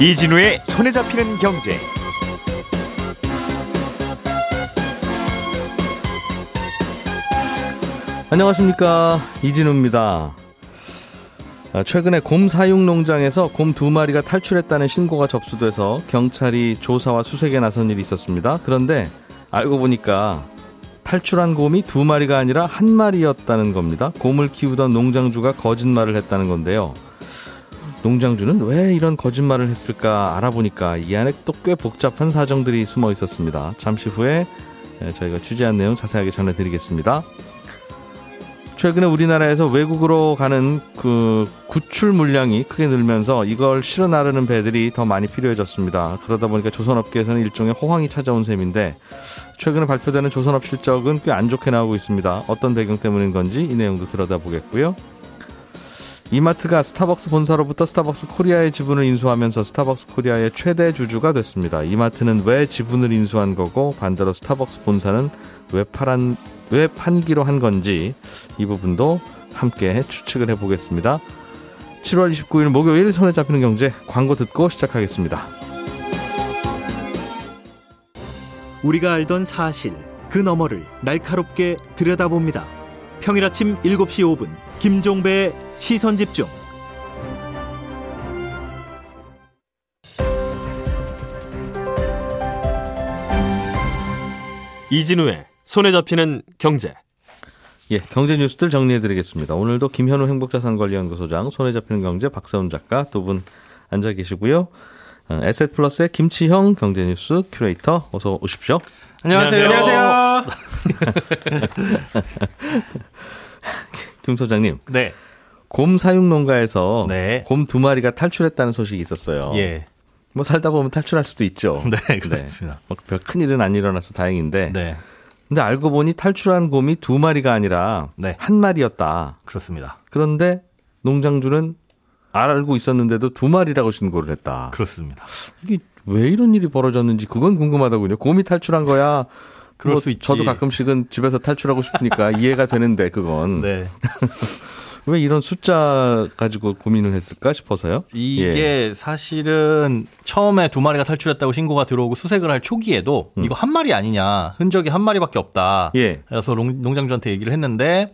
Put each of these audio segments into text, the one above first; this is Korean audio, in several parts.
이진우의 손에 잡히는 경제. 안녕하십니까 이진우입니다. 아, 최근에 곰 사육 농장에서 곰 두 마리가 탈출했다는 신고가 접수돼서 경찰이 조사와 수색에 나선 일이 있었습니다. 그런데 알고 보니까 탈출한 곰이 두 마리가 아니라 한 마리였다는 겁니다. 곰을 키우던 농장주가 거짓말을 했다는 건데요. 농장주는 왜 이런 거짓말을 했을까 알아보니까 이 안에 또 꽤 복잡한 사정들이 숨어 있었습니다. 잠시 후에 저희가 취재한 내용 자세하게 전해드리겠습니다. 최근에 우리나라에서 외국으로 가는 그 구출 물량이 크게 늘면서 이걸 실어 나르는 배들이 더 많이 필요해졌습니다. 그러다 보니까 조선업계에서는 일종의 호황이 찾아온 셈인데 최근에 발표되는 조선업 실적은 꽤 안 좋게 나오고 있습니다. 어떤 배경 때문인 건지 이 내용도 들여다보겠고요. 이마트가 스타벅스 본사로부터 스타벅스 코리아의 지분을 인수하면서 스타벅스 코리아의 최대 주주가 됐습니다. 이마트는 왜 지분을 인수한 거고 반대로 스타벅스 본사는 왜 팔한 왜 판기로 한 건지 이 부분도 함께 추측을 해보겠습니다. 7월 29일 목요일 손에 잡히는 경제 광고 듣고 시작하겠습니다. 우리가 알던 사실 그 너머를 날카롭게 들여다봅니다. 평일 아침 7시 5분 김종배의 시선 집중. 이진우의 손에 잡히는 경제. 예, 경제 뉴스들 정리해드리겠습니다. 오늘도 김현우 행복자산관리연구소장, 손에 잡히는 경제 박세훈 작가 두 분 앉아 계시고요. 어, 에셋플러스의 김치형 경제뉴스 큐레이터 어서 오십시오. 안녕하세요. 안녕하세요. 김 소장님. 네. 곰 사육 농가에서 네. 곰두 마리가 탈출했다는 소식이 있었어요. 예. 뭐 살다 보면 탈출할 수도 있죠. 네, 그렇습니다. 네. 뭐 별 큰일은 안 일어나서 다행인데. 네. 근데 알고 보니 탈출한 곰이 두 마리가 아니라 네. 한 마리였다. 그렇습니다. 그런데 농장주는 알고 있었는데도 두 마리라고 신고를 했다. 그렇습니다. 이게 왜 이런 일이 벌어졌는지 그건 궁금하다군요. 곰이 탈출한 거야. 그럴 뭐 수 있지. 저도 가끔씩은 집에서 탈출하고 싶으니까 이해가 되는데 그건 네. 왜 이런 숫자 가지고 고민을 했을까 싶어서요. 이게 예. 사실은 처음에 두 마리가 탈출했다고 신고가 들어오고 수색을 할 초기에도 음. 이거 한 마리 아니냐. 흔적이 한 마리밖에 없다. 예. 그래서 농, 농장주한테 얘기를 했는데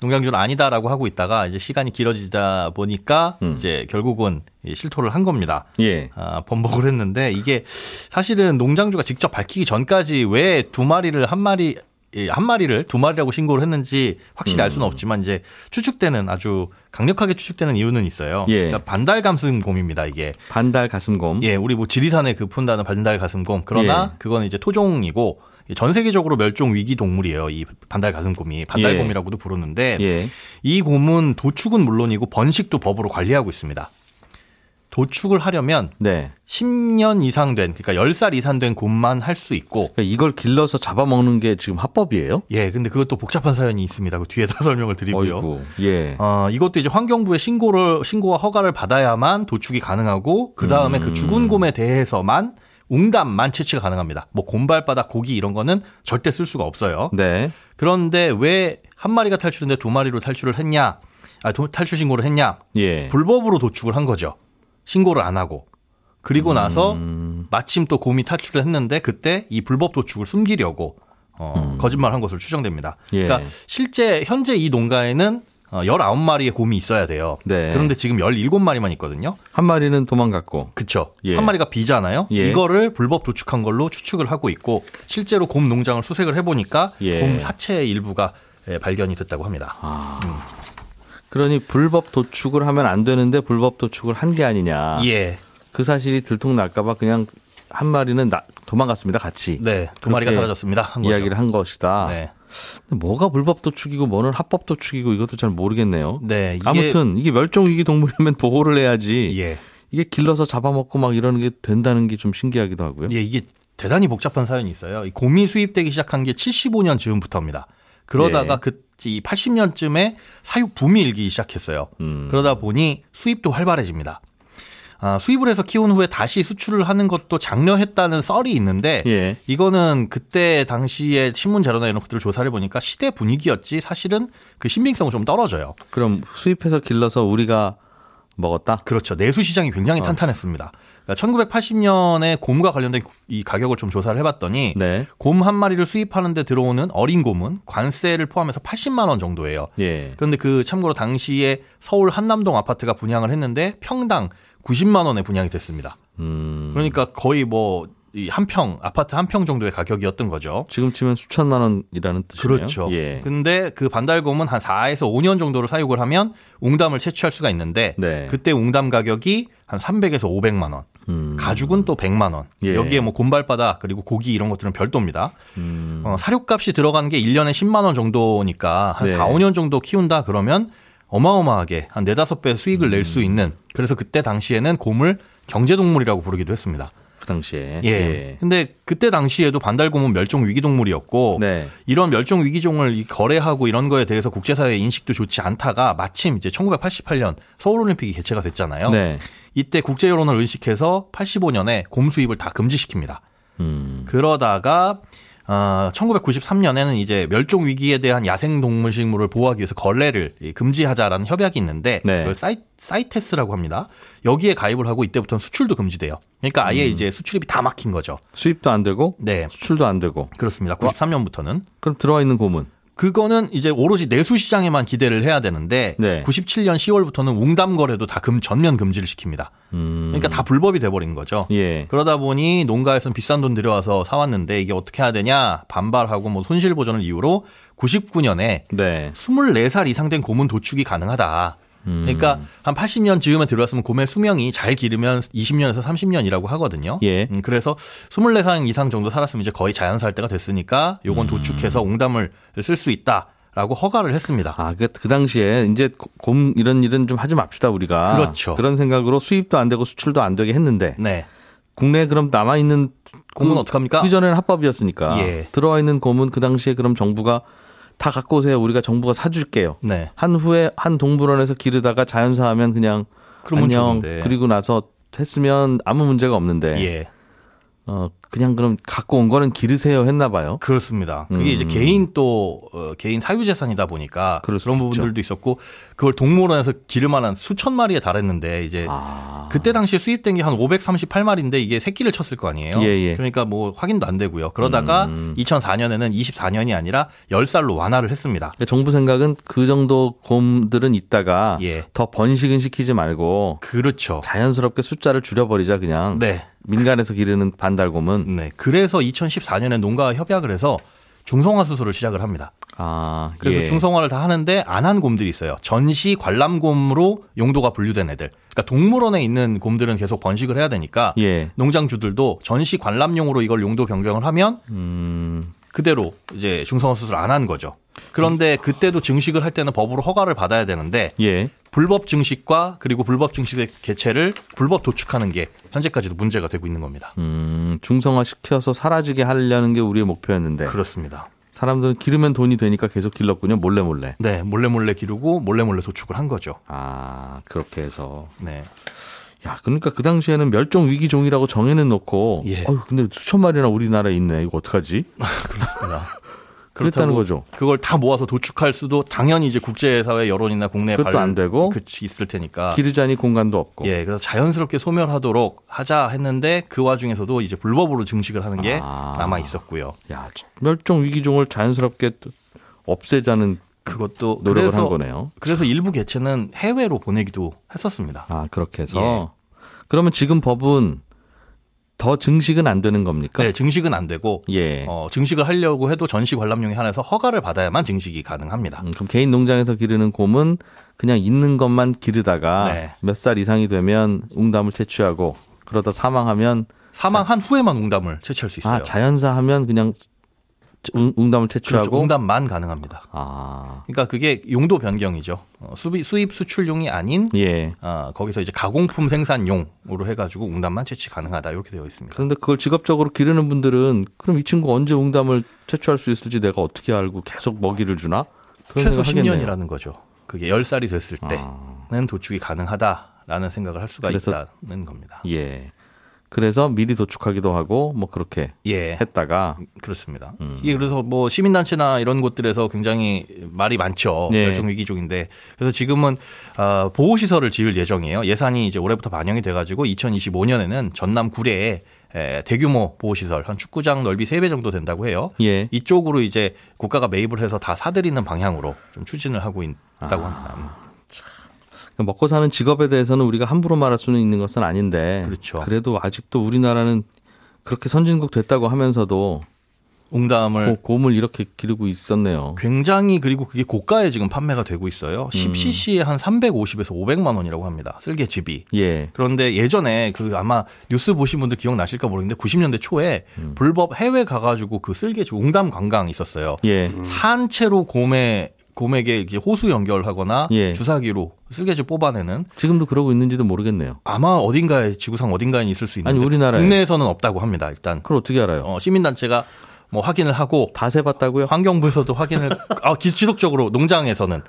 농장주는 아니다라고 하고 있다가 이제 시간이 길어지다 보니까 음. 이제 결국은 실토를 한 겁니다. 예. 아, 번복을 했는데 이게 사실은 농장주가 직접 밝히기 전까지 왜 두 마리를 한 마리 예, 한 마리를 두 마리라고 신고를 했는지 확실히 알 수는 음. 없지만 이제 추측되는 아주 강력하게 추측되는 이유는 있어요. 예. 그러니까 반달 감슴곰입니다 이게. 반달 가슴곰. 예, 우리 뭐 지리산에 그 푼다는 반달 가슴곰. 그러나 예. 그거는 이제 토종이고 전 세계적으로 멸종 위기 동물이에요. 이 반달 가슴곰이 반달곰이라고도 부르는데 예. 이 곰은 도축은 물론이고 번식도 법으로 관리하고 있습니다. 도축을 하려면 네. 10년 이상 된 그러니까 10살 이상 된 곰만 할 수 있고 그러니까 이걸 길러서 잡아먹는 게 지금 합법이에요? 예, 근데 그것도 복잡한 사연이 있습니다. 그 뒤에다 설명을 드리고요. 어이구. 예. 어, 이것도 이제 환경부에 신고를 신고와 허가를 받아야만 도축이 가능하고 그 다음에 음. 그 죽은 곰에 대해서만 웅담만 채취가 가능합니다. 뭐 곰발바닥 고기 이런 거는 절대 쓸 수가 없어요. 네. 그런데 왜 한 마리가 탈출했는데 두 마리로 탈출을 했냐? 아, 도- 탈출 신고를 했냐? 예. 불법으로 도축을 한 거죠. 신고를 안 하고. 그리고 나서 음. 마침 또 곰이 탈출을 했는데 그때 이 불법 도축을 숨기려고 어, 거짓말한 것으로 추정됩니다. 음. 예. 그러니까 실제 현재 이 농가에는 어, 19마리의 곰이 있어야 돼요. 네. 그런데 지금 17마리만 있거든요. 한 마리는 도망갔고. 그쵸. 예. 한 마리가 비잖아요. 예. 이거를 불법 도축한 걸로 추측을 하고 있고 실제로 곰 농장을 수색을 해보니까 예. 곰 사체의 일부가 예, 발견이 됐다고 합니다. 아. 그러니 불법 도축을 하면 안 되는데 불법 도축을 한 게 아니냐. 예. 그 사실이 들통날까봐 그냥 한 마리는 나- 도망갔습니다. 같이. 네. 두 마리가 사라졌습니다. 한. 이야기를 한 것이다. 네. 뭐가 불법 도축이고 뭐는 합법 도축이고 이것도 잘 모르겠네요. 네. 이게 아무튼 이게 멸종 위기 동물이면 보호를 해야지. 예. 이게 길러서 잡아먹고 막 이러는 게 된다는 게 좀 신기하기도 하고요. 예, 이게 대단히 복잡한 사연이 있어요. 이 곰이 수입되기 시작한 게 75년 즈음부터입니다. 그러다가 예. 그 80년쯤에 사육 붐이 일기 시작했어요. 음. 그러다 보니 수입도 활발해집니다. 아, 수입을 해서 키운 후에 다시 수출을 하는 것도 장려했다는 썰이 있는데 예. 이거는 그때 당시에 신문 자료나 이런 것들을 조사를 해보니까 시대 분위기였지 사실은 그 신빙성은 좀 떨어져요. 그럼 수입해서 길러서 우리가 먹었다? 그렇죠. 내수 시장이 굉장히 탄탄했습니다. 그러니까 1980년에 곰과 관련된 이 가격을 좀 조사를 해봤더니 네. 곰한 마리를 수입하는데 들어오는 어린 곰은 관세를 포함해서 80만 원 정도예요. 예. 그런데 그 참고로 당시에 서울 한남동 아파트가 분양을 했는데 평당 90만 원에 분양이 됐습니다. 음. 그러니까 거의 뭐 한 평 아파트 한 평 정도의 가격이었던 거죠. 지금 치면 수천만 원이라는 뜻이네요. 그렇죠. 예. 근데 그 반달곰은 한 4에서 5년 정도를 사육을 하면 웅담을 채취할 수가 있는데 네. 그때 웅담 가격이 한 300에서 500만 원. 음. 가죽은 또 100만 원. 예. 여기에 뭐 곰발바닥 그리고 고기 이런 것들은 별도입니다. 음. 어, 사료값이 들어가는 게 1년에 10만 원 정도니까 한 네. 4, 5년 정도 키운다 그러면 어마어마하게 한 4, 5배 수익을 낼 음. 수 있는 그래서 그때 당시에는 곰을 경제동물이라고 부르기도 했습니다. 그 당시에. 예. 근데 그때 당시에도 반달곰은 멸종 위기 동물이었고 네. 이런 멸종 위기종을 이 거래하고 이런 거에 대해서 국제사회의 인식도 좋지 않다가 마침 이제 1988년 서울올림픽이 개최가 됐잖아요. 네. 이때 국제 여론을 의식해서 85년에 곰 수입을 다 금지시킵니다. 음. 그러다가 어, 1993년에는 이제 멸종 위기에 대한 야생 동물 식물을 보호하기 위해서 걸레를 이 금지하자라는 협약이 있는데 네. 그걸 사이, 사이테스라고 합니다. 여기에 가입을 하고 이때부터는 수출도 금지돼요. 그러니까 아예 음. 이제 수출입이 다 막힌 거죠. 수입도 안 되고 네. 수출도 안 되고. 그렇습니다. 93년부터는 그럼 들어와 있는 곰은 그거는 이제 오로지 내수 시장에만 기대를 해야 되는데 네. 97년 10월부터는 웅담 거래도 다 금 전면 금지를 시킵니다. 음. 그러니까 다 불법이 돼 버린 거죠. 예. 그러다 보니 농가에서는 비싼 돈 들여와서 사왔는데 이게 어떻게 해야 되냐 반발하고 뭐 손실 보전을 이유로 99년에 네. 24살 이상 된 곰은 도축이 가능하다. 그러니까 한 80년 즈음에 들어왔으면 곰의 수명이 잘 기르면 20년에서 30년이라고 하거든요. 예. 음, 그래서 24살 이상 정도 살았으면 이제 거의 자연살 때가 됐으니까 요건 도축해서 웅담을 쓸 수 있다 라고 허가를 했습니다. 아, 그, 그 당시에 이제 곰 이런 일은 좀 하지 맙시다 우리가. 그렇죠. 그런 생각으로 수입도 안 되고 수출도 안 되게 했는데 네. 국내에 그럼 남아 있는 곰은 어떡합니까? 그 전에는 합법이었으니까 예. 들어와 있는 곰은 그 당시에 그럼 정부가 다 갖고 오세요. 우리가 정부가 사줄게요. 네. 한 후에 한 동물원에서 기르다가 자연사하면 그냥 안녕. 좋은데. 그리고 나서 했으면 아무 문제가 없는데 예. 어 그냥 그럼 갖고 온 거는 기르세요 했나 봐요. 그렇습니다. 그게 음. 이제 개인 또 어, 개인 사유 재산이다 보니까 그런. 부분들도 있었고 그걸 동물원에서 기를 만한 수천 마리에 달했는데 이제 아. 그때 당시에 수입된 게 한 538마리인데 이게 새끼를 쳤을 거 아니에요. 예, 예. 그러니까 뭐 확인도 안 되고요. 그러다가 음. 2004년에는 24년이 아니라 10살로 완화를 했습니다. 그러니까 정부 생각은 그 정도 곰들은 있다가 예. 더 번식은 시키지 말고 그렇죠. 자연스럽게 숫자를 줄여버리자 그냥 네. 민간에서 기르는 반달곰은 네. 그래서 2014년에 농가와 협약을 해서 중성화 수술을 시작을 합니다. 아 그래서 예. 중성화를 다 하는데 안 한 곰들이 있어요. 전시 관람곰으로 용도가 분류된 애들. 그러니까 동물원에 있는 곰들은 계속 번식을 해야 되니까 예. 농장주들도 전시 관람용으로 이걸 용도 변경을 하면 음, 그대로 이제 중성화 수술 안 한 거죠. 그런데 그때도 증식을 할 때는 법으로 허가를 받아야 되는데 예. 불법 증식과 그리고 불법 증식의 개체를 불법 도축하는 게 현재까지도 문제가 되고 있는 겁니다. 음, 중성화 시켜서 사라지게 하려는 게 우리의 목표였는데 그렇습니다. 사람들은 기르면 돈이 되니까 계속 길렀군요. 몰래 몰래. 네, 몰래 몰래 기르고 몰래 몰래 도축을 한 거죠. 아 그렇게 해서 네. 야 그러니까 그 당시에는 멸종 위기 종이라고 정해는 놓고 예. 어휴 근데 수천 마리나 우리나라에 있네. 이거 어떡하지? 그렇습니다. 그렇다고 거죠. 그걸 다 모아서 도축할 수도 당연히 이제 국제사회 여론이나 국내 그것도 안 되고 그 있을 테니까. 기르자니 공간도 없고. 예, 그래서 자연스럽게 소멸하도록 하자 했는데 그 와중에서도 이제 불법으로 증식을 하는 게 아. 남아 있었고요. 야 멸종 위기 종을 자연스럽게 또 없애자는 그것도 노력을 그래서 한 거네요. 그래서 일부 개체는 해외로 보내기도 했었습니다. 아 그렇게 해서 예. 그러면 지금 법은 더 증식은 안 되는 겁니까? 네, 증식은 안 되고 예. 어, 증식을 하려고 해도 전시 관람용에 한해서 허가를 받아야만 증식이 가능합니다. 음, 그럼 개인 농장에서 기르는 곰은 그냥 있는 것만 기르다가 네. 몇살 이상이 되면 웅담을 채취하고 그러다 사망하면 사망한 후에만 웅담을 채취할 수 있어요. 아 자연사 하면 그냥 웅, 웅담을 그렇죠. 채취하고 웅담만 가능합니다. 아 그러니까 그게 용도 변경이죠. 어, 수입, 수입 수출용이 아닌 예. 아, 거기서 이제 가공품 생산용으로 해가지고 웅담만 채취 가능하다 이렇게 되어 있습니다. 그런데 그걸 직업적으로 기르는 분들은 그럼 이 친구 언제 웅담을 채취할 수 있을지 내가 어떻게 알고 계속 먹이를 주나? 최소 생각 하겠네요. 10년이라는 거죠. 그게 10살이 됐을 아. 때는 도축이 가능하다라는 생각을 할 수가 있다는 겁니다. 예. 그래서 미리 도축하기도 하고 뭐 그렇게 예. 했다가 그렇습니다. 음. 이게 그래서 뭐 시민단체나 이런 곳들에서 굉장히 말이 많죠. 네. 멸종 위기종인데 그래서 지금은 어, 보호 시설을 지을 예정이에요. 예산이 이제 올해부터 반영이 돼가지고 2025년에는 전남 구례에 에, 대규모 보호시설 한 축구장 넓이 3배 정도 된다고 해요. 예. 이쪽으로 이제 국가가 매입을 해서 다 사들이는 방향으로 좀 추진을 하고 있다고 아. 합니다. 먹고 사는 직업에 대해서는 우리가 함부로 말할 수는 있는 것은 아닌데 그렇죠. 그래도 아직도 우리나라는 그렇게 선진국 됐다고 하면서도 옹담을 고, 곰을 이렇게 기르고 있었네요. 굉장히 그리고 그게 고가에 지금 판매가 되고 있어요. 음. 10cc에 한 350에서 500만 원이라고 합니다. 쓸개즙이. 예. 그런데 예전에 그 아마 뉴스 보신 분들 기억나실까 모르겠는데 90년대 초에 음. 불법 해외 가가지고 그 쓸개즙 옹담 관광 있었어요. 예. 산 채로 곰에 곰에게 이렇게 호수 연결하거나 예. 주사기로 쓸개즙 뽑아내는 지금도 그러고 있는지도 모르겠네요. 아마 어딘가에 지구상 어딘가에 있을 수 있는데 아니, 우리나라에. 국내에서는 없다고 합니다. 일단 그걸 어떻게 알아요? 어, 시민단체가 뭐 확인을 하고 다 세봤다고요? 환경부에서도 확인을 아, 기- 지속적으로 농장에서는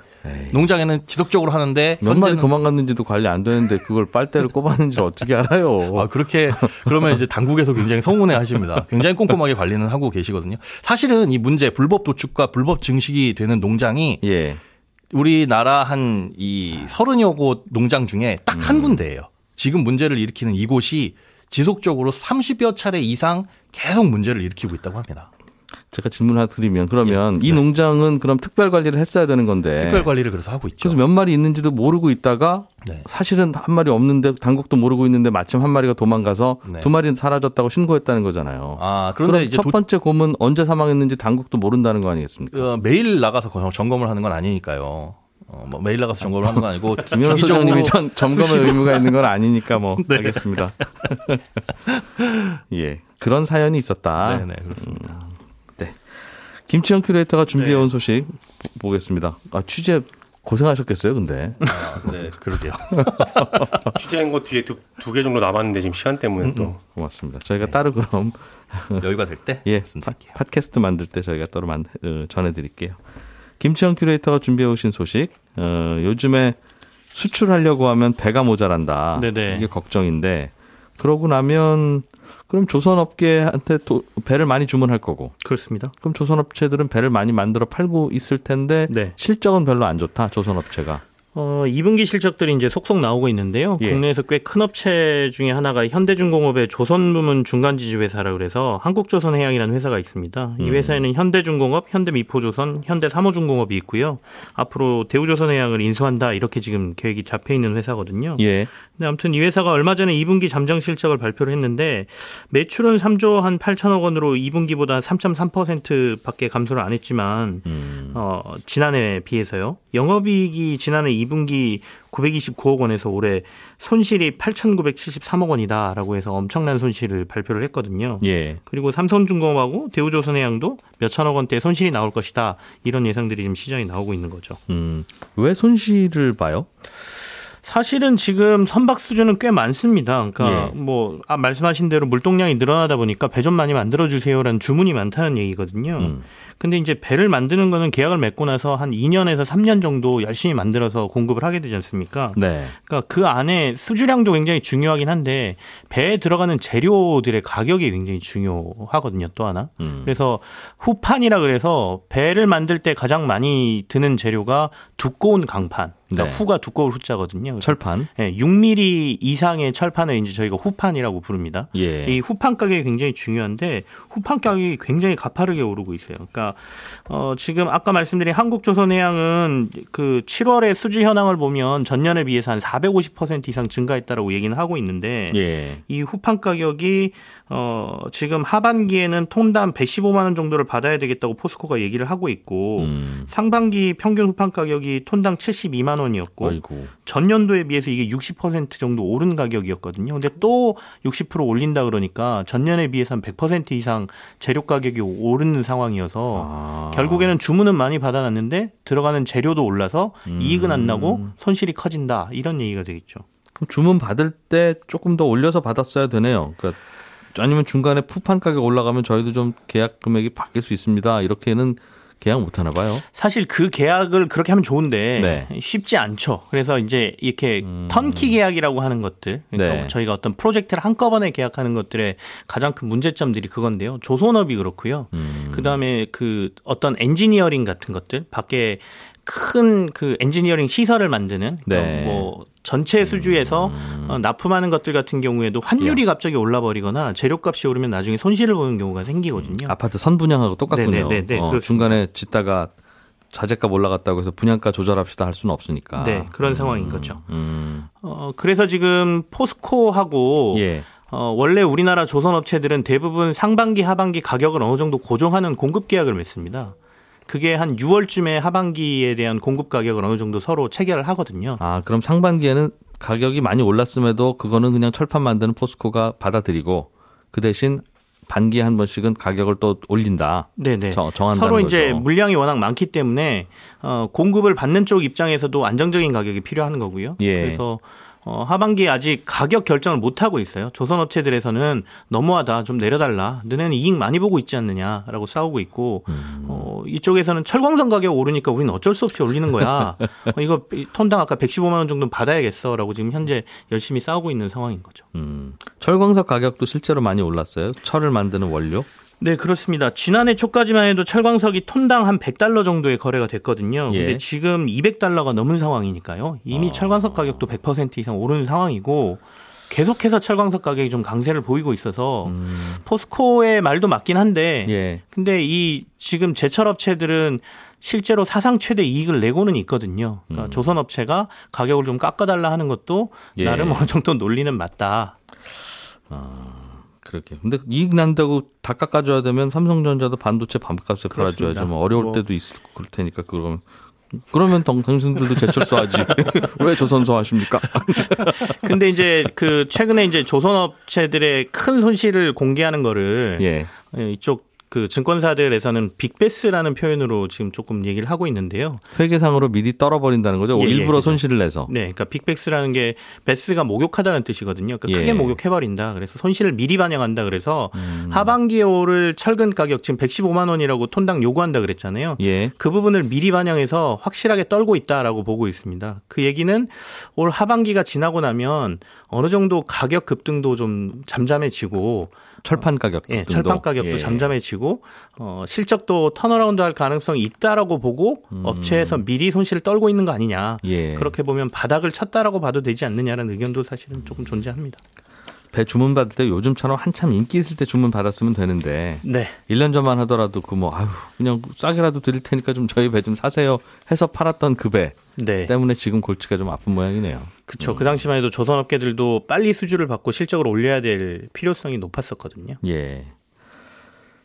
농장에는 지속적으로 하는데 몇 마리 도망갔는지도 관리 안 되는데 그걸 빨대를 꼽았는지 어떻게 알아요? 아, 그렇게 그러면 이제 당국에서 굉장히 서운해 하십니다. 굉장히 꼼꼼하게 관리는 하고 계시거든요. 사실은 이 문제 불법 도축과 불법 증식이 되는 농장이 예. 우리나라 한 이 서른여 곳 농장 중에 딱 음. 한 군데예요. 지금 문제를 일으키는 이곳이 지속적으로 30여 차례 이상 계속 문제를 일으키고 있다고 합니다. 제가 질문 하나 드리면 그러면 이 농장은 그럼 특별 관리를 했어야 되는 건데 네. 특별 관리를 그래서 하고 있죠. 그래서 몇 마리 있는지도 모르고 있다가 네. 사실은 한 마리 없는데 당국도 모르고 있는데 마침 한 마리가 도망가서 네. 두 마리는 사라졌다고 신고했다는 거잖아요. 아, 그런데 이제 첫 도- 번째 곰은 언제 사망했는지 당국도 모른다는 거 아니겠습니까? 어, 매일 나가서 거- 점검을 하는 건 아니니까요. 어, 뭐 매일 나가서 점검을 하는 건 아니고 주기적으로 소장님이 전, 점검의 수시로 의무가 있는 건 아니니까 뭐 네. 알겠습니다. 예, 그런 사연이 있었다. 네 네 그렇습니다. 김치형 큐레이터가 준비해온 소식 보- 보겠습니다. 아, 취재 고생하셨겠어요, 근데. 아, 네 그러게요. 취재한 거 뒤에 두개 정도 남았는데 지금 시간 때문에 또 고맙습니다. 저희가 따로 그럼 여유가 될 때 예. 팟, 팟캐스트 만들 때 저희가 따로 만, 어, 전해드릴게요. 김치형 큐레이터가 준비해 오신 소식. 어, 요즘에 수출하려고 하면 배가 모자란다. 네네. 이게 걱정인데 그러고 나면 그럼 조선업계한테 도- 배를 많이 주문할 거고 그렇습니다. 그럼 조선업체들은 배를 많이 만들어 팔고 있을 텐데 네. 실적은 별로 안 좋다. 조선업체가. 어, 2분기 실적들이 이제 속속 나오고 있는데요. 예. 국내에서 꽤 큰 업체 중에 하나가 현대중공업의 조선부문 중간지주 회사라 그래서 한국조선해양이라는 회사가 있습니다. 이 음. 회사에는 현대중공업, 현대미포조선, 현대사모중공업이 있고요. 앞으로 대우조선해양을 인수한다 이렇게 지금 계획이 잡혀 있는 회사거든요. 예. 근데 아무튼 이 회사가 얼마 전에 2분기 잠정 실적을 발표를 했는데 매출은 3조 한 8천억 원으로 2분기보다 3.3%밖에 감소를 안 했지만 음. 어, 지난해에 비해서요. 영업이익이 지난해 2분기 929억 원에서 올해 손실이 8,973억 원이다라고 해서 엄청난 손실을 발표를 했거든요. 예. 그리고 삼성중공업하고 대우조선해양도 몇천억 원대 손실이 나올 것이다. 이런 예상들이 지금 시장에 나오고 있는 거죠. 음. 왜 손실을 봐요? 사실은 지금 선박 수준은 꽤 많습니다. 그러니까 예. 뭐 아, 말씀하신 대로 물동량이 늘어나다 보니까 배 좀 많이 만들어 주세요라는 주문이 많다는 얘기거든요. 음. 근데 이제 배를 만드는 거는 계약을 맺고 나서 한 2년에서 3년 정도 열심히 만들어서 공급을 하게 되지 않습니까? 네. 그러니까 그 안에 수주량도 굉장히 중요하긴 한데 배에 들어가는 재료들의 가격이 굉장히 중요하거든요. 또 하나. 음. 그래서 후판이라 그래서 배를 만들 때 가장 많이 드는 재료가 두꺼운 강판. 그러니까 네. 후가 두꺼울 후자거든요. 철판. 예, 6mm 이상의 철판을 이제 저희가 후판이라고 부릅니다. 예. 이 후판 가격이 굉장히 중요한데 후판 가격이 굉장히 가파르게 오르고 있어요. 그러니까 어 지금 아까 말씀드린 한국조선해양은 그 7월의 수주 현황을 보면 전년에 비해서 한 450% 이상 증가했다라고 얘기는 하고 있는데 예. 이 후판 가격이 어 지금 하반기에는 톤당 115만 원 정도를 받아야 되겠다고 포스코가 얘기를 하고 있고 음. 상반기 평균 후판 가격이 톤당 72만 원이었고 아이고. 전년도에 비해서 이게 60% 정도 오른 가격이었거든요. 근데 또 60% 올린다 그러니까 전년에 비해서 한 100% 이상 재료 가격이 오르는 상황이어서 아. 결국에는 주문은 많이 받아놨는데 들어가는 재료도 올라서 음. 이익은 안 나고 손실이 커진다 이런 얘기가 되겠죠. 그럼 주문 받을 때 조금 더 올려서 받았어야 되네요. 그러니까 아니면 중간에 푸판 가격 올라가면 저희도 좀 계약 금액이 바뀔 수 있습니다. 이렇게는 계약 못 하나 봐요. 사실 그 계약을 그렇게 하면 좋은데 네. 쉽지 않죠. 그래서 이제 이렇게 턴키 계약이라고 하는 것들, 그러니까 네. 저희가 어떤 프로젝트를 한꺼번에 계약하는 것들의 가장 큰 문제점들이 그건데요. 조선업이 그렇고요. 그 다음에 그 어떤 엔지니어링 같은 것들, 밖에 큰 그 엔지니어링 시설을 만드는 네. 뭐 전체 수주에서 어, 납품하는 것들 같은 경우에도 환율이 갑자기 올라버리거나 재료값이 오르면 나중에 손실을 보는 경우가 생기거든요. 아파트 선 분양하고 똑같군요. 네, 네, 네, 네, 어. 중간에 짓다가 자재값 올라갔다고 해서 분양가 조절합시다 할 수는 없으니까. 네, 그런 상황인 거죠. 음, 어, 그래서 지금 포스코하고 예. 어, 원래 우리나라 조선 업체들은 대부분 상반기, 하반기 가격을 어느 정도 고정하는 공급 계약을 맺습니다. 그게 한 6월쯤에 하반기에 대한 공급 가격을 어느 정도 서로 체결을 하거든요. 아, 그럼 상반기에는 가격이 많이 올랐음에도 그거는 그냥 철판 만드는 포스코가 받아들이고 그 대신 반기에 한 번씩은 가격을 또 올린다. 네네. 정- 정한다는 서로 이제 거죠. 물량이 워낙 많기 때문에 어, 공급을 받는 쪽 입장에서도 안정적인 가격이 필요한 거고요. 예. 그래서 어, 하반기에 아직 가격 결정을 못 하고 있어요. 조선 업체들에서는 너무하다, 좀 내려달라. 너네는 이익 많이 보고 있지 않느냐라고 싸우고 있고 음. 어, 이쪽에서는 철광석 가격 오르니까 우리는 어쩔 수 없이 올리는 거야. 어, 이거 톤당 아까 115만 원 정도 는 받아야겠어라고 지금 현재 열심히 싸우고 있는 상황인 거죠. 음, 철광석 가격도 실제로 많이 올랐어요. 철을 만드는 원료. 네, 그렇습니다. 지난해 초까지만 해도 철광석이 톤당 한 100달러 정도의 거래가 됐거든요. 예. 근데 지금 200달러가 넘은 상황이니까요. 이미 철광석 가격도 100% 이상 오르는 상황이고 계속해서 철광석 가격이 좀 강세를 보이고 있어서 포스코의 말도 맞긴 한데 예. 근데 이 지금 제철 업체들은 실제로 사상 최대 이익을 내고는 있거든요. 그러니까 조선 업체가 가격을 좀 깎아달라 하는 것도 예. 나름 어느 정도 논리는 맞다. 그렇게. 근데 이익 난다고 다 깎아줘야 되면 삼성전자도 반도체 반값에 팔아줘야죠. 뭐 어려울 뭐. 때도 있을 그럴 테니까 그러면 그러면 당- 당신들도 제철소 하지. 왜 조선소 하십니까? 근데 이제 그 최근에 이제 조선업체들의 큰 손실을 공개하는 거를 예. 예, 이쪽 그 증권사들에서는 빅베스라는 표현으로 지금 조금 얘기를 하고 있는데요. 회계상으로 미리 떨어버린다는 거죠. 예, 예, 일부러 그죠. 손실을 내서. 네, 그러니까 빅베스라는 게 베스가 목욕하다는 뜻이거든요. 그러니까 예. 크게 목욕해버린다. 그래서 손실을 미리 반영한다. 그래서 음. 하반기에 오를 철근 가격 지금 115만 원이라고 톤당 요구한다 그랬잖아요. 예. 그 부분을 미리 반영해서 확실하게 떨고 있다라고 보고 있습니다. 그 얘기는 올 하반기가 지나고 나면 어느 정도 가격 급등도 좀 잠잠해지고 철판 가격. 예. 철판 가격도 예. 잠잠해지고 어, 실적도 turnaround 할 가능성이 있다라고 보고 업체에서 미리 손실을 떨고 있는 거 아니냐. 음. 예. 그렇게 보면 바닥을 쳤다라고 봐도 되지 않느냐라는 의견도 사실은 조금 존재합니다. 배 주문 받을 때 요즘처럼 한참 인기 있을 때 주문 받았으면 되는데 네. 1년 전만 하더라도 그 뭐 아유 그냥 싸게라도 드릴 테니까 좀 저희 배 좀 사세요 해서 팔았던 그 배 네. 때문에 지금 골치가 좀 아픈 모양이네요. 그렇죠. 그 당시만 해도 조선업계들도 빨리 수주를 받고 실적을 올려야 될 필요성이 높았었거든요. 예.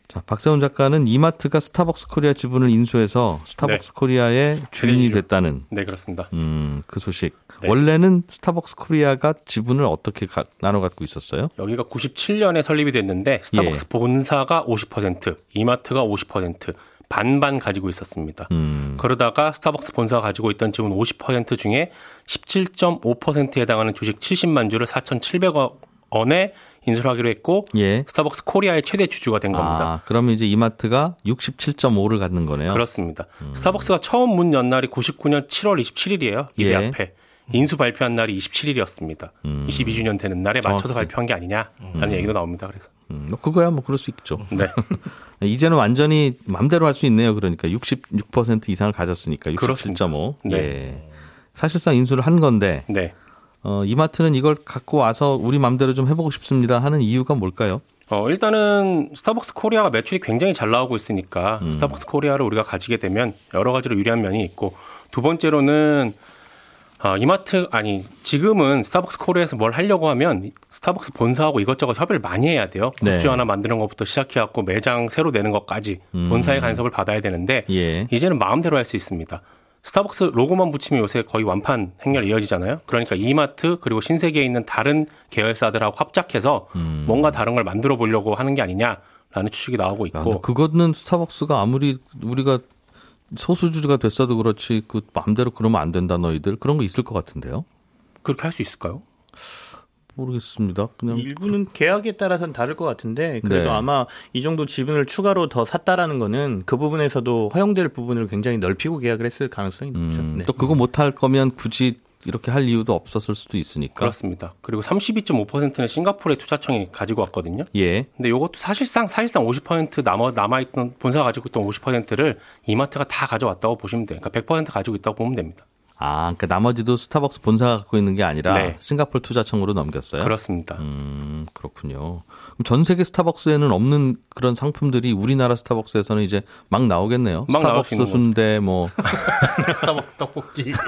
자, 박세훈 작가는 이마트가 스타벅스 코리아 지분을 인수해서 스타벅스 코리아의 주인이. 됐다는 네, 그렇습니다. 음, 그 소식. 네. 원래는 스타벅스 코리아가 지분을 어떻게 가- 나눠 갖고 있었어요? 여기가 97년에 설립이 됐는데 스타벅스 본사가 50%, 이마트가 50% 반반 가지고 있었습니다. 음. 그러다가 스타벅스 본사가 가지고 있던 지분 50% 중에 17.5%에 해당하는 주식 70만 주를 4,700억 원에 인수를 하기로 했고 예. 스타벅스 코리아의 최대 주주가 된 겁니다. 아, 그러면 이제 이마트가 67.5를 갖는 거네요. 그렇습니다. 스타벅스가 처음 문 연 날이 99년 7월 27일이에요. 이대 예. 앞에. 인수 발표한 날이 27일이었습니다. 22주년 되는 날에 맞춰서 정확히. 발표한 게 아니냐라는 얘기도 나옵니다. 그래서 음, 뭐 그거야 뭐 그럴 수 있죠. 네, 이제는 완전히 맘대로 할 수 있네요. 그러니까 66% 이상을 가졌으니까 67.5. 그렇습니다. 네. 예. 사실상 인수를 한 건데 네. 어, 이마트는 이걸 갖고 와서 우리 맘대로 좀 해보고 싶습니다 하는 이유가 뭘까요? 어, 일단은 스타벅스 코리아가 매출이 굉장히 잘 나오고 있으니까 스타벅스 코리아를 우리가 가지게 되면 여러 가지로 유리한 면이 있고 두 번째로는 아, 이마트 아니 지금은 스타벅스 코리아에서 뭘 하려고 하면 스타벅스 본사하고 이것저것 협의를 많이 해야 돼요. 네. 굿즈 하나 만드는 것부터 시작해 갖고 매장 새로 내는 것까지 본사의 간섭을 받아야 되는데 예. 이제는 마음대로 할 수 있습니다. 스타벅스 로고만 붙이면 요새 거의 완판 행렬 이어지잖아요. 그러니까 이마트 그리고 신세계에 있는 다른 계열사들하고 합작해서 뭔가 다른 걸 만들어 보려고 하는 게 아니냐라는 추측이 나오고 야, 있고 그거는 스타벅스가 아무리 우리가 소수주가 됐어도 그렇지 그 마음대로 그러면 안 된다 너희들 그런 거 있을 것 같은데요. 그렇게 할 수 있을까요? 모르겠습니다. 그냥 일부는 계약에 따라서는 다를 것 같은데 그래도 네. 아마 이 정도 지분을 추가로 더 샀다라는 거는 그 부분에서도 허용될 부분을 굉장히 넓히고 계약을 했을 가능성이 높죠. 음, 네. 또 그거 못할 거면 굳이 이렇게 할 이유도 없었을 수도 있으니까. 그렇습니다. 그리고 32.5%는 싱가포르의 투자청이 가지고 왔거든요. 예. 근데 이것도 사실상 사실상 50% 남아 남아 있던 본사가 가지고 있던 50%를 이마트가 다 가져왔다고 보시면 돼요. 그러니까 100% 가지고 있다고 보면 됩니다. 아, 그러니까 나머지도 스타벅스 본사가 갖고 있는 게 아니라 네. 싱가포르 투자청으로 넘겼어요. 그렇습니다. 음, 그렇군요. 그럼 전 세계 스타벅스에는 없는 그런 상품들이 우리나라 스타벅스에서는 이제 막 나오겠네요. 막 스타벅스 순대 뭐 스타벅스 떡볶이.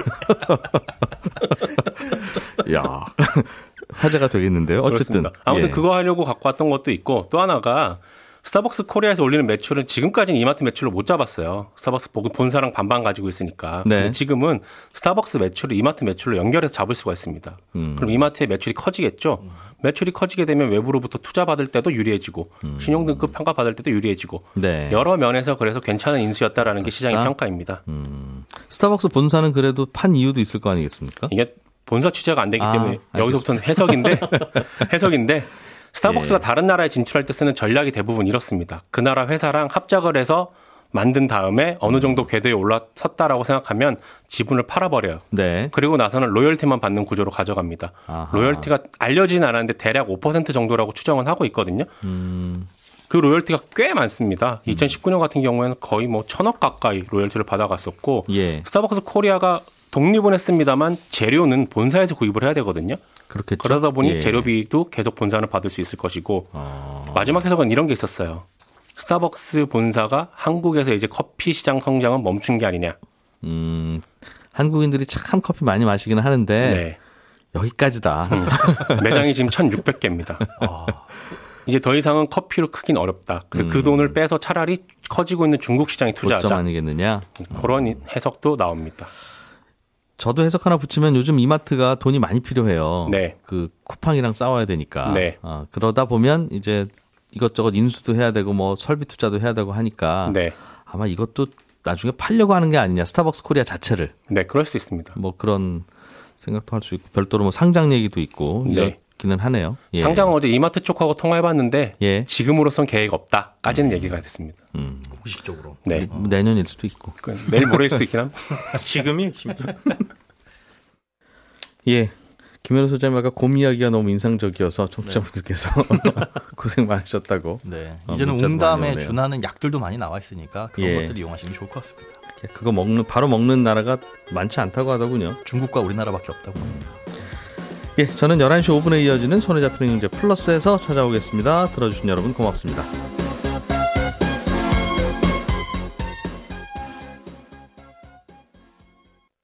야. 화제가 되겠는데요. 어쨌든 그렇습니다. 아무튼 예. 그거 하려고 갖고 왔던 것도 있고 또 하나가 스타벅스 코리아에서 올리는 매출은 지금까지는 이마트 매출로 못 잡았어요. 스타벅스 본- 본사랑 반반 가지고 있으니까. 네. 근데 지금은 스타벅스 매출을 이마트 매출로 연결해서 잡을 수가 있습니다. 음. 그럼 이마트의 매출이 커지겠죠. 매출이 커지게 되면 외부로부터 투자 받을 때도 유리해지고 신용 등급 평가 받을 때도 유리해지고 음. 네. 여러 면에서 그래서 괜찮은 인수였다라는 게 시장의. 평가입니다. 스타벅스 본사는 그래도 판 이유도 있을 거 아니겠습니까? 이게 본사 취재가 안 되기 아, 때문에 여기서부터는 해석인데 해석인데 스타벅스가 예. 다른 나라에 진출할 때 쓰는 전략이 대부분 이렇습니다. 그 나라 회사랑 합작을 해서 만든 다음에 어느 정도 궤도에 올라섰다라고 생각하면 지분을 팔아버려요. 네. 그리고 나서는 로열티만 받는 구조로 가져갑니다. 아하. 로열티가 알려지진 않았는데 대략 5% 정도라고 추정은 하고 있거든요. 음. 그 로열티가 꽤 많습니다. 2019년 같은 경우에는 거의 뭐 천억 가까이 로열티를 받아갔었고 예. 스타벅스 코리아가 독립은 했습니다만 재료는 본사에서 구입을 해야 되거든요. 그렇겠죠. 그러다 보니 예. 재료비도 계속 본사는 받을 수 있을 것이고 어. 마지막 해석은 이런 게 있었어요. 스타벅스 본사가 한국에서 이제 커피 시장 성장은 멈춘 게 아니냐. 음. 한국인들이 참 커피 많이 마시기는 하는데 네. 여기까지다. 매장이 지금 1,600개입니다. 이제 더 이상은 커피로 크긴 어렵다. 그래 그 돈을 빼서 차라리 커지고 있는 중국 시장에 투자하자. 아니겠느냐? 그런 해석도 나옵니다. 저도 해석 하나 붙이면 요즘 이마트가 돈이 많이 필요해요. 네. 그 쿠팡이랑 싸워야 되니까. 네. 어, 그러다 보면 이제 이것저것 인수도 해야 되고 뭐 설비 투자도 해야 되고 하니까 네. 아마 이것도 나중에 팔려고 하는 게 아니냐. 스타벅스 코리아 자체를 네, 그럴 수도 있습니다. 뭐 그런 생각도 할 수 있고 별도로 뭐 상장 얘기도 있고 네. 이렇기는 하네요. 예. 상장은 어제 이마트 쪽하고 통화해봤는데 예. 지금으로선 계획 없다까지는 얘기가 됐습니다. 음. 공식적으로. 네. 내년일 수도 있고. 그 내일 모레일 수도 있긴 함. 지금이 핵심이죠. 예. 김현우 소장님 아까 곰 이야기가 너무 인상적이어서 청취자분들께서 고생 많으셨다고. 네. 어, 이제는 많이 웅담에. 준하는 약들도 많이 나와 있으니까 그런 예. 것들 이용하시면 좋을 것 같습니다. 그거 먹는 바로 먹는 나라가 많지 않다고 하더군요. 중국과 우리나라밖에 없다고. 예, 저는 11시 5분에 이어지는 손에 잡히는 경제 플러스에서 찾아오겠습니다. 들어주신 여러분 고맙습니다.